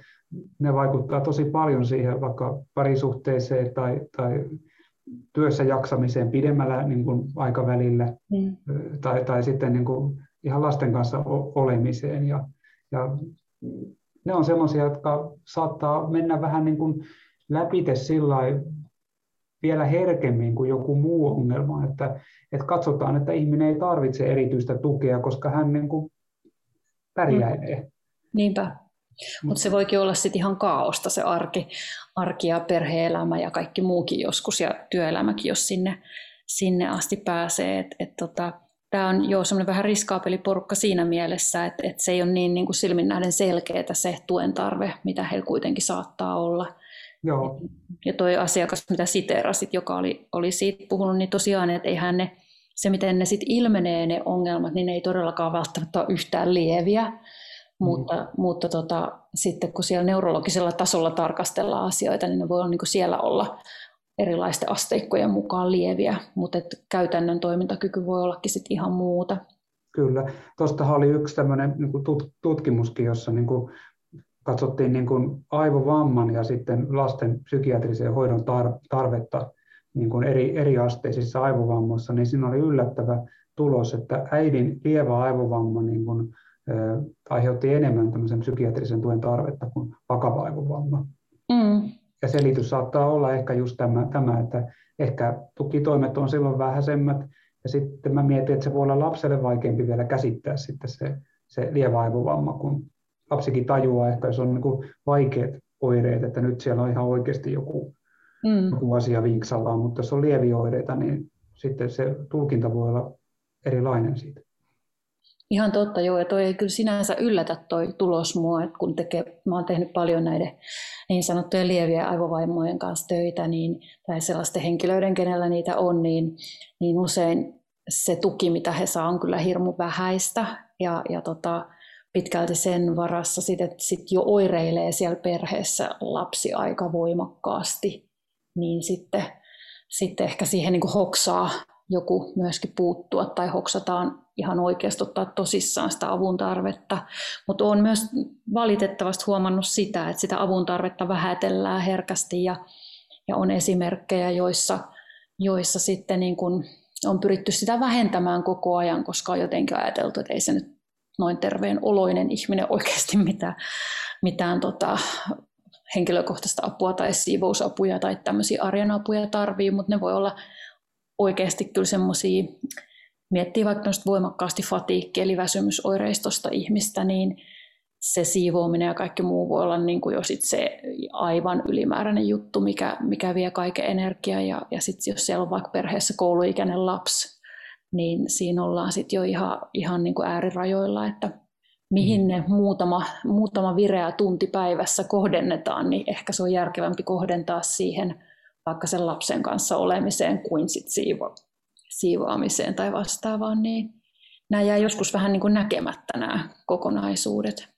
ne vaikuttaa tosi paljon siihen vaikka parisuhteeseen tai, tai työssä jaksamiseen pidemmällä niin kuin aikavälillä mm. tai, tai sitten niin kuin ihan lasten kanssa olemiseen. Ja, ja ne on sellaisia, jotka saattaa mennä vähän niin kuin läpite sillä vielä herkemmin kuin joku muu ongelma, että, että katsotaan, että ihminen ei tarvitse erityistä tukea, koska hän niin kuin pärjäilee. Mm. Niinpä. Mutta se voikin olla sitten ihan kaaosta se arki, arki ja perhe-elämä ja kaikki muukin joskus ja työelämäkin, jos sinne, sinne asti pääsee. Et, et tota, tämä on jo semmoinen vähän riskaapeli porukka siinä mielessä, että, että se ei ole niin, niin kuin silmin nähden selkeää se tuen tarve, mitä heillä kuitenkin saattaa olla. Joo. Ja toi asiakas, mitä siteerasit, joka oli, oli siitä puhunut, niin tosiaan, että eihän ne, se miten ne sitten ilmenee ne ongelmat, niin ne ei todellakaan välttämättä ole yhtään lieviä, Mm. Mutta, mutta tota, sitten kun siellä neurologisella tasolla tarkastellaan asioita, niin ne voi olla, niin siellä olla erilaisten asteikkojen mukaan lieviä, mutta että käytännön toimintakyky voi ollakin sit ihan muuta. Kyllä. Tuostahan oli yksi tämmöinen niin tutkimuskin, jossa niin kuin katsottiin niin kuin aivovamman ja sitten lasten psykiatrisen hoidon tarvetta niin kuin eri, eri asteisissa aivovammoissa, niin siinä oli yllättävä tulos, että äidin lievä aivovamma niin kuin, ä, aiheutti enemmän psykiatrisen tuen tarvetta kuin vakava aivovamma. Ja selitys saattaa olla ehkä just tämä, tämä, että ehkä tukitoimet on silloin vähäisemmät, ja sitten mä mietin, että se voi olla lapselle vaikeampi vielä käsittää sitten se, se lievä aivovamma, kun lapsikin tajuaa ehkä, jos on niin vaikeat oireet, että nyt siellä on ihan oikeasti joku, mm. joku asia vinksallaan, mutta jos on lieviä oireita, niin sitten se tulkinta voi olla erilainen siitä. Ihan totta, joo, ja toi ei kyllä sinänsä yllätä toi tulos mua, että kun tekee, mä oon tehnyt paljon näiden niin sanottujen lieviä aivovaimojen kanssa töitä, niin, tai sellaisten henkilöiden, kenellä niitä on, niin, niin usein se tuki, mitä he saa, on kyllä hirmu vähäistä, ja, ja tota, pitkälti sen varassa, sit, että sit jo oireilee siellä perheessä lapsi aika voimakkaasti, niin sitten, sitten ehkä siihen niin hoksaa joku myöskin puuttua tai hoksataan ihan oikeasti ottaa tosissaan sitä avun tarvetta. Mutta olen myös valitettavasti huomannut sitä, että sitä avun tarvetta vähätellään herkästi ja, ja on esimerkkejä, joissa, joissa sitten niin kun on pyritty sitä vähentämään koko ajan, koska on jotenkin ajateltu, että ei se nyt noin terveen oloinen ihminen oikeasti mitään, mitään tota, henkilökohtaista apua tai siivousapuja tai tämmöisiä arjen apuja tarvii, mutta ne voi olla oikeasti kyllä semmoisia, miettii vaikka voimakkaasti fatiikki eli väsymysoireistosta ihmistä, niin se siivoaminen ja kaikki muu voi olla niin kuin jo sit se aivan ylimääräinen juttu, mikä, mikä vie kaiken energiaa. Ja, ja sitten jos siellä on vaikka perheessä kouluikäinen lapsi, niin siinä ollaan sitten jo ihan, ihan niin kuin äärirajoilla, että mihin mm. ne muutama, muutama vireä tunti päivässä kohdennetaan, niin ehkä se on järkevämpi kohdentaa siihen vaikka sen lapsen kanssa olemiseen kuin sit siivo, siivoamiseen tai vastaavaan, niin nämä jää joskus vähän niin kuin näkemättä nämä kokonaisuudet.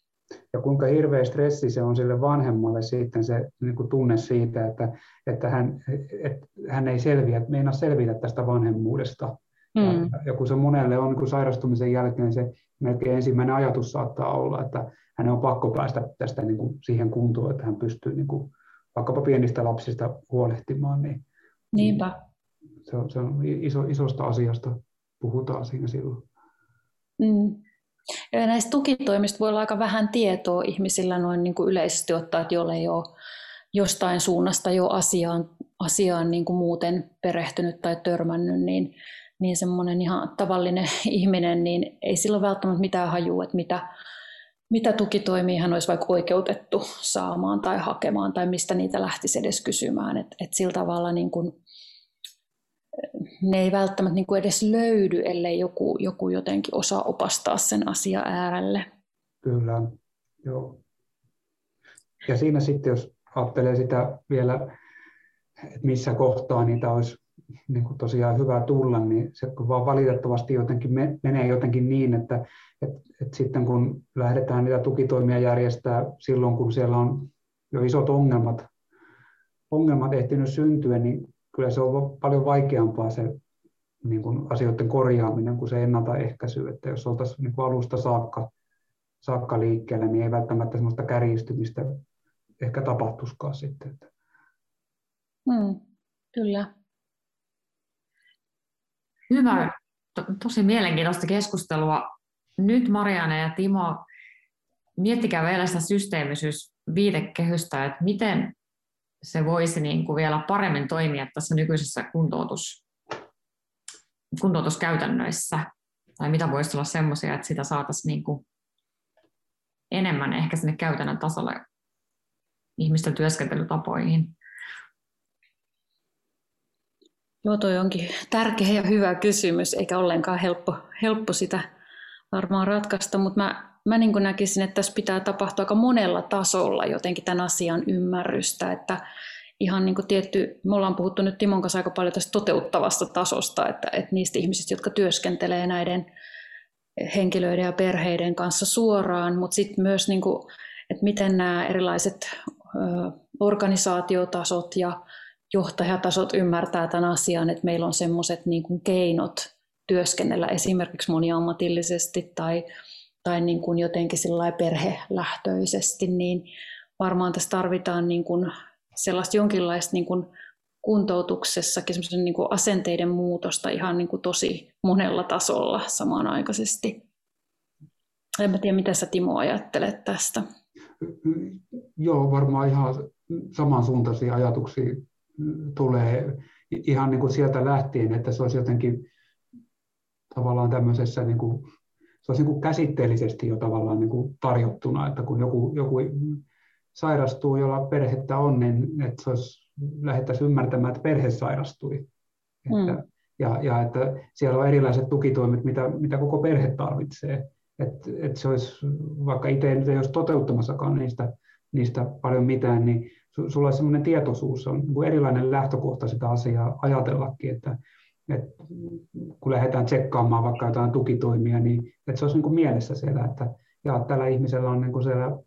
Ja kuinka hirveä stressi se on sille vanhemmalle sitten se niin kuin tunne siitä, että, että hän, että hän ei selviä, meinaa selvitä tästä vanhemmuudesta. Mm. Ja, kun se monelle on niin sairastumisen jälkeen se melkein ensimmäinen ajatus saattaa olla, että hän on pakko päästä tästä niin kuin siihen kuntoon, että hän pystyy niin kuin vaikkapa pienistä lapsista huolehtimaan, niin, Niinpä. Se, on, se on iso, isosta asiasta puhutaan siinä silloin. Mm. Ja näistä tukitoimista voi olla aika vähän tietoa ihmisillä noin niin kuin yleisesti ottaa, että jolle ei ole jostain suunnasta jo asiaan, asiaan niin kuin muuten perehtynyt tai törmännyt, niin, niin semmoinen ihan tavallinen [LAUGHS] ihminen, niin ei sillä ole välttämättä mitään hajua, että mitä, mitä tukitoimia hän olisi vaikka oikeutettu saamaan tai hakemaan tai mistä niitä lähtisi edes kysymään. Et, et sillä tavalla niin kun, ne ei välttämättä niin edes löydy, ellei joku, joku jotenkin osaa opastaa sen asia äärelle. Kyllä, joo. Ja siinä sitten, jos ajattelee sitä vielä, että missä kohtaa niitä olisi niin kuin tosiaan hyvä tulla, niin se vaan valitettavasti jotenkin menee jotenkin niin, että, että, että sitten kun lähdetään niitä tukitoimia järjestää silloin, kun siellä on jo isot ongelmat, ongelmat ehtinyt syntyä, niin kyllä se on paljon vaikeampaa se niin kuin asioiden korjaaminen kuin se ennaltaehkäisy, että jos oltaisiin niin kuin alusta saakka, saakka liikkeelle, niin ei välttämättä sellaista kärjistymistä ehkä tapahtuisikaan sitten. Mm, kyllä. Hyvä, to, tosi mielenkiintoista keskustelua. Nyt Marianne ja Timo, miettikää vielä sitä systeemisyysviitekehystä, että miten se voisi niin kuin vielä paremmin toimia tässä nykyisessä kuntoutus, kuntoutuskäytännöissä, tai mitä voisi olla semmoisia, että sitä saataisiin niin kuin enemmän ehkä sinne käytännön tasolle ihmisten työskentelytapoihin. Joo, toi onkin tärkeä ja hyvä kysymys, eikä ollenkaan helppo, helppo sitä varmaan ratkaista, mutta mä, mä niin näkisin, että tässä pitää tapahtua aika monella tasolla jotenkin tämän asian ymmärrystä, että ihan niin kuin tietty, me ollaan puhuttu nyt Timon kanssa aika paljon tästä toteuttavasta tasosta, että, että niistä ihmisistä, jotka työskentelee näiden henkilöiden ja perheiden kanssa suoraan, mutta sitten myös, niin kuin, että miten nämä erilaiset organisaatiotasot ja johtajatasot ymmärtää tämän asian, että meillä on semmoiset niin keinot työskennellä esimerkiksi moniammatillisesti tai, tai niin kuin jotenkin perhelähtöisesti, niin varmaan tässä tarvitaan niin kuin sellaista jonkinlaista niin kuin kuntoutuksessakin niin kuin asenteiden muutosta ihan niin kuin tosi monella tasolla samanaikaisesti. En mä tiedä, mitä sä Timo ajattelet tästä. Joo, varmaan ihan samansuuntaisia ajatuksia tulee ihan niin kuin sieltä lähtien, että se olisi jotenkin tavallaan tämmöisessä niin kuin, se olisi niin kuin käsitteellisesti jo tavallaan niin kuin tarjottuna, että kun joku, joku sairastuu, jolla perhettä on, niin että se olisi, lähdettäisiin ymmärtämään, että perhe sairastui. Mm. Että, ja, ja että siellä on erilaiset tukitoimet, mitä, mitä koko perhe tarvitsee. Että että se olisi, vaikka itse nyt ei olisi toteuttamassakaan niistä, niistä paljon mitään, niin sulla olisi sellainen tietoisuus, on niin erilainen lähtökohta sitä asiaa ajatellakin, että, että kun lähdetään tsekkaamaan vaikka jotain tukitoimia, niin että se olisi niin kuin mielessä siellä, että ja tällä ihmisellä on niin kuin siellä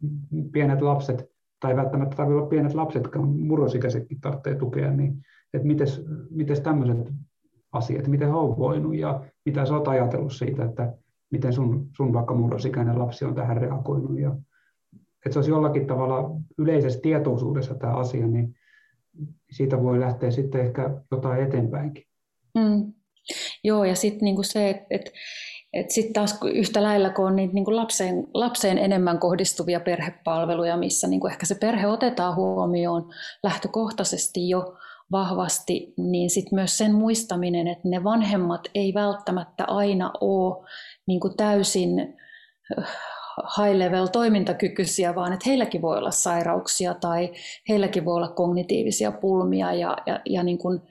pienet lapset, tai välttämättä tarvitse olla pienet lapsetkaan, murrosikäisetkin tarvitsee tukea, niin että miten tämmöiset asiat, miten he on voinut ja mitä sä oot ajatellut siitä, että miten sun, sun vaikka murrosikäinen lapsi on tähän reagoinut ja että se olisi jollakin tavalla yleisessä tietoisuudessa tämä asia, niin siitä voi lähteä sitten ehkä jotain eteenpäinkin. Mm. Joo, ja sitten niinku se, että et, et sitten taas yhtä lailla, kun on niitä niinku lapseen, lapseen enemmän kohdistuvia perhepalveluja, missä niinku ehkä se perhe otetaan huomioon lähtökohtaisesti jo vahvasti, niin sitten myös sen muistaminen, että ne vanhemmat ei välttämättä aina ole niinku täysin high level toimintakykyisiä, vaan että heilläkin voi olla sairauksia tai heilläkin voi olla kognitiivisia pulmia ja, ja, ja niin kuin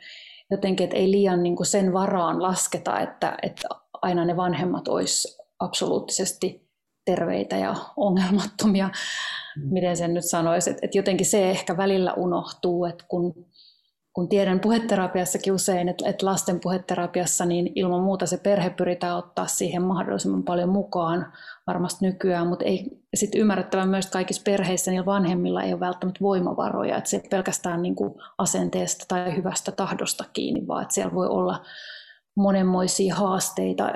jotenkin, että ei liian niin kuin sen varaan lasketa, että, että aina ne vanhemmat olisi absoluuttisesti terveitä ja ongelmattomia, mm. miten sen nyt sanoisi, että, että jotenkin se ehkä välillä unohtuu, että kun kun tiedän puheterapiassakin usein, että, että lasten puheterapiassa niin ilman muuta se perhe pyritään ottaa siihen mahdollisimman paljon mukaan varmasti nykyään, mutta ei sitten ymmärrettävä myös, kaikissa perheissä niillä vanhemmilla ei ole välttämättä voimavaroja, että se pelkästään niin kuin asenteesta tai hyvästä tahdosta kiinni, vaan että siellä voi olla monenmoisia haasteita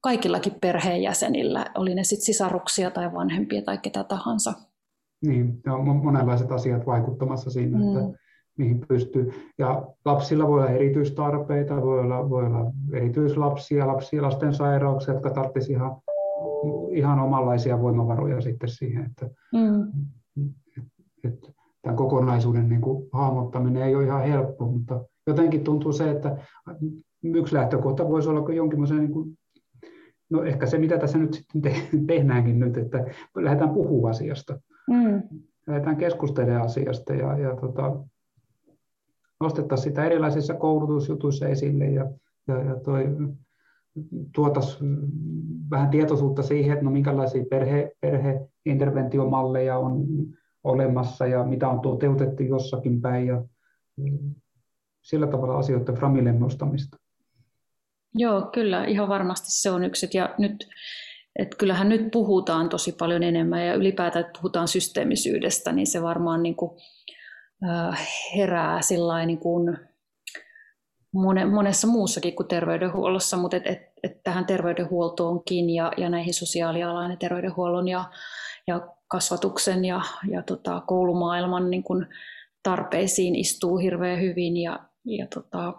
kaikillakin perheenjäsenillä, oli ne sitten sisaruksia tai vanhempia tai ketä tahansa. Niin, ja monenlaiset asiat vaikuttamassa siinä, mm. että mihin pystyy. Ja lapsilla voi olla erityistarpeita, voi olla, voi olla erityislapsia, lapsia, lasten sairauksia, jotka tarvitsisivat ihan, ihan omanlaisia voimavaroja sitten siihen, että, mm. että, että tämän kokonaisuuden niin kuin hahmottaminen ei ole ihan helppo, mutta jotenkin tuntuu se, että yksi lähtökohta voisi olla jonkinlaisen niin kuin No ehkä se, mitä tässä nyt sitten te- tehdäänkin nyt, että lähdetään puhumaan asiasta. Mm. Lähdetään keskustelemaan asiasta ja, ja tota, nostettaisiin sitä erilaisissa koulutusjutuissa esille ja, ja, ja toi, tuotaisiin vähän tietoisuutta siihen, että no minkälaisia perhe, perheinterventiomalleja on olemassa ja mitä on toteutettu jossakin päin ja sillä tavalla asioiden framille nostamista. Joo, kyllä, ihan varmasti se on yksi. Ja nyt, että kyllähän nyt puhutaan tosi paljon enemmän ja ylipäätään, puhutaan systeemisyydestä, niin se varmaan niin kuin herää niin kuin monessa muussakin kuin terveydenhuollossa, mutta et, et, et tähän terveydenhuoltoonkin ja, ja näihin sosiaalialan ja terveydenhuollon ja, ja kasvatuksen ja, ja tota, koulumaailman niin kuin tarpeisiin istuu hirveän hyvin ja, ja tota,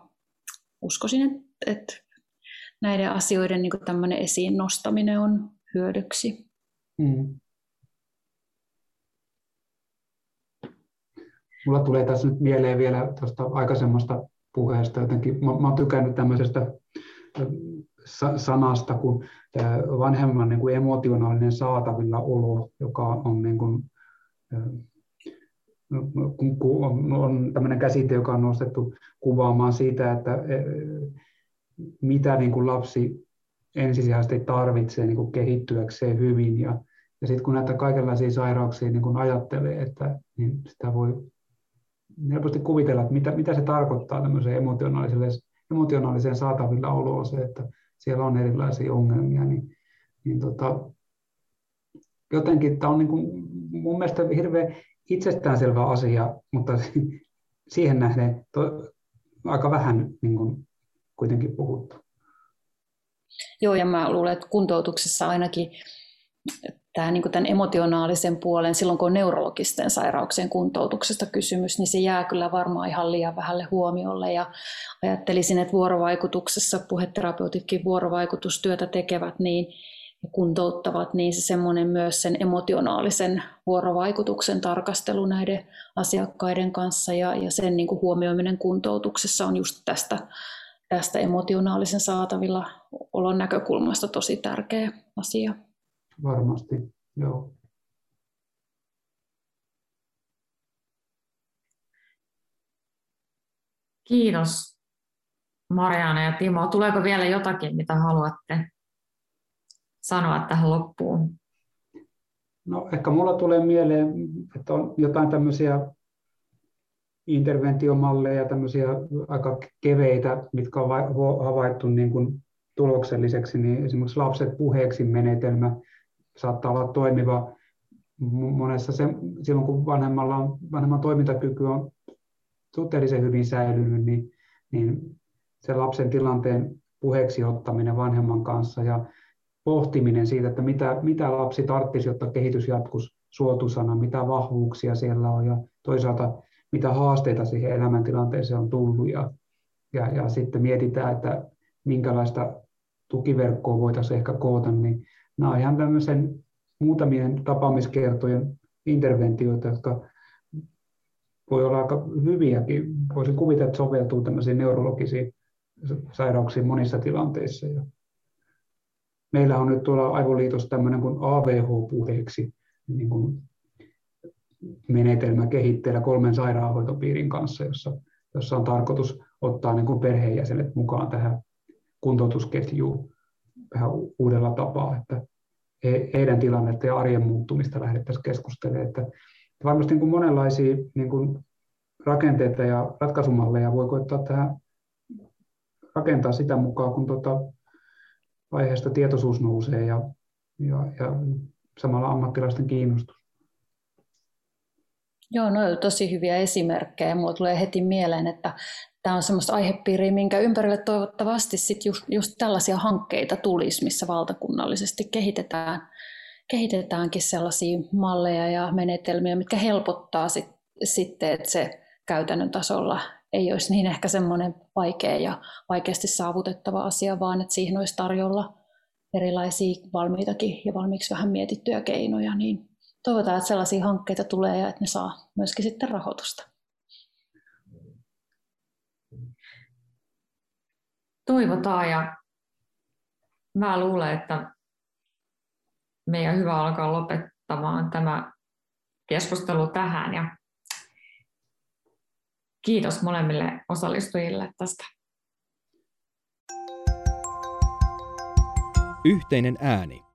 uskoisin, että, että näiden asioiden niin kuin esiin nostaminen on hyödyksi. Mm. Mulla tulee tässä nyt mieleen vielä tuosta aikaisemmasta puheesta jotenkin, mä, mä oon tykännyt tämmöisestä sanasta kuin vanhemman niin kuin emotionaalinen saatavilla olo, joka on, niin kuin, kun on, on tämmöinen käsite, joka on nostettu kuvaamaan siitä, että mitä niin kuin lapsi ensisijaisesti tarvitsee niin kuin kehittyäkseen hyvin. Ja, ja sitten kun näitä kaikenlaisia sairauksia niin kuin ajattelee, että niin sitä voi helposti kuvitella, että mitä, mitä se tarkoittaa tämmöiseen emotionaaliseen, emotionaaliseen saatavilla oloon se, että siellä on erilaisia ongelmia, niin, niin tota, jotenkin tämä on niin kuin, mun mielestä hirveän itsestäänselvä asia, mutta [LAUGHS] siihen nähden to, aika vähän niin kuin, kuitenkin puhuttu. Joo, ja mä luulen, että kuntoutuksessa ainakin tämä, niin tämän emotionaalisen puolen, silloin kun on neurologisten sairauksien kuntoutuksesta kysymys, niin se jää kyllä varmaan ihan liian vähälle huomiolle. Ja ajattelisin, että vuorovaikutuksessa puheterapeutitkin vuorovaikutustyötä tekevät niin, kuntouttavat, niin se semmoinen myös sen emotionaalisen vuorovaikutuksen tarkastelu näiden asiakkaiden kanssa ja, ja sen niin kuin huomioiminen kuntoutuksessa on just tästä, tästä emotionaalisen saatavilla olon näkökulmasta tosi tärkeä asia varmasti, joo. Kiitos Mariana ja Timo. Tuleeko vielä jotakin, mitä haluatte sanoa tähän loppuun? No ehkä mulla tulee mieleen, että on jotain tämmöisiä interventiomalleja, tämmöisiä aika keveitä, mitkä on havaittu niin kuin tulokselliseksi, niin esimerkiksi lapset puheeksi menetelmä, saattaa olla toimiva monessa se, silloin, kun vanhemmalla on, vanhemman toimintakyky on suhteellisen hyvin säilynyt, niin, niin se lapsen tilanteen puheeksi ottaminen vanhemman kanssa ja pohtiminen siitä, että mitä, mitä lapsi tarvitsisi, jotta kehitys jatkuisi suotusana, mitä vahvuuksia siellä on ja toisaalta mitä haasteita siihen elämäntilanteeseen on tullut ja, ja, ja sitten mietitään, että minkälaista tukiverkkoa voitaisiin ehkä koota, niin nämä ovat ihan tämmöisen muutamien tapaamiskertojen interventioita, jotka voi olla aika hyviäkin. Voisin kuvitella, että soveltuu tämmöisiin neurologisiin sairauksiin monissa tilanteissa. Ja meillä on nyt tuolla Aivoliitossa tämmöinen kuin AVH-puheeksi niin kuin menetelmä kehitteellä kolmen sairaanhoitopiirin kanssa, jossa, jossa on tarkoitus ottaa niin kuin perheenjäsenet mukaan tähän kuntoutusketjuun vähän uudella tapaa, että heidän tilannetta ja arjen muuttumista lähdettäisiin keskustelemaan. Että varmasti niin kuin monenlaisia niin kuin rakenteita ja ratkaisumalleja voi koittaa tähän rakentaa sitä mukaan, kun tuota aiheesta tietoisuus nousee ja, ja, ja samalla ammattilaisten kiinnostus. Joo, no tosi hyviä esimerkkejä. Mulla tulee heti mieleen, että tämä on semmoista aihepiiriä, minkä ympärille toivottavasti sit just, just tällaisia hankkeita tulisi, missä valtakunnallisesti kehitetään, kehitetäänkin sellaisia malleja ja menetelmiä, mitkä helpottaa sit, sitten, että se käytännön tasolla ei olisi niin ehkä semmoinen vaikea ja vaikeasti saavutettava asia, vaan että siihen olisi tarjolla erilaisia valmiitakin ja valmiiksi vähän mietittyjä keinoja, niin toivotaan, että sellaisia hankkeita tulee ja että ne saa myöskin sitten rahoitusta. Toivotaan ja mä luulen, että meidän hyvä alkaa lopettamaan tämä keskustelu tähän ja kiitos molemmille osallistujille tästä. Yhteinen ääni.